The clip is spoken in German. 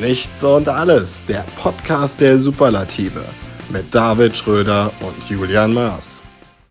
Nichts und alles, der Podcast der Superlative mit David Schröder und Julian Maas.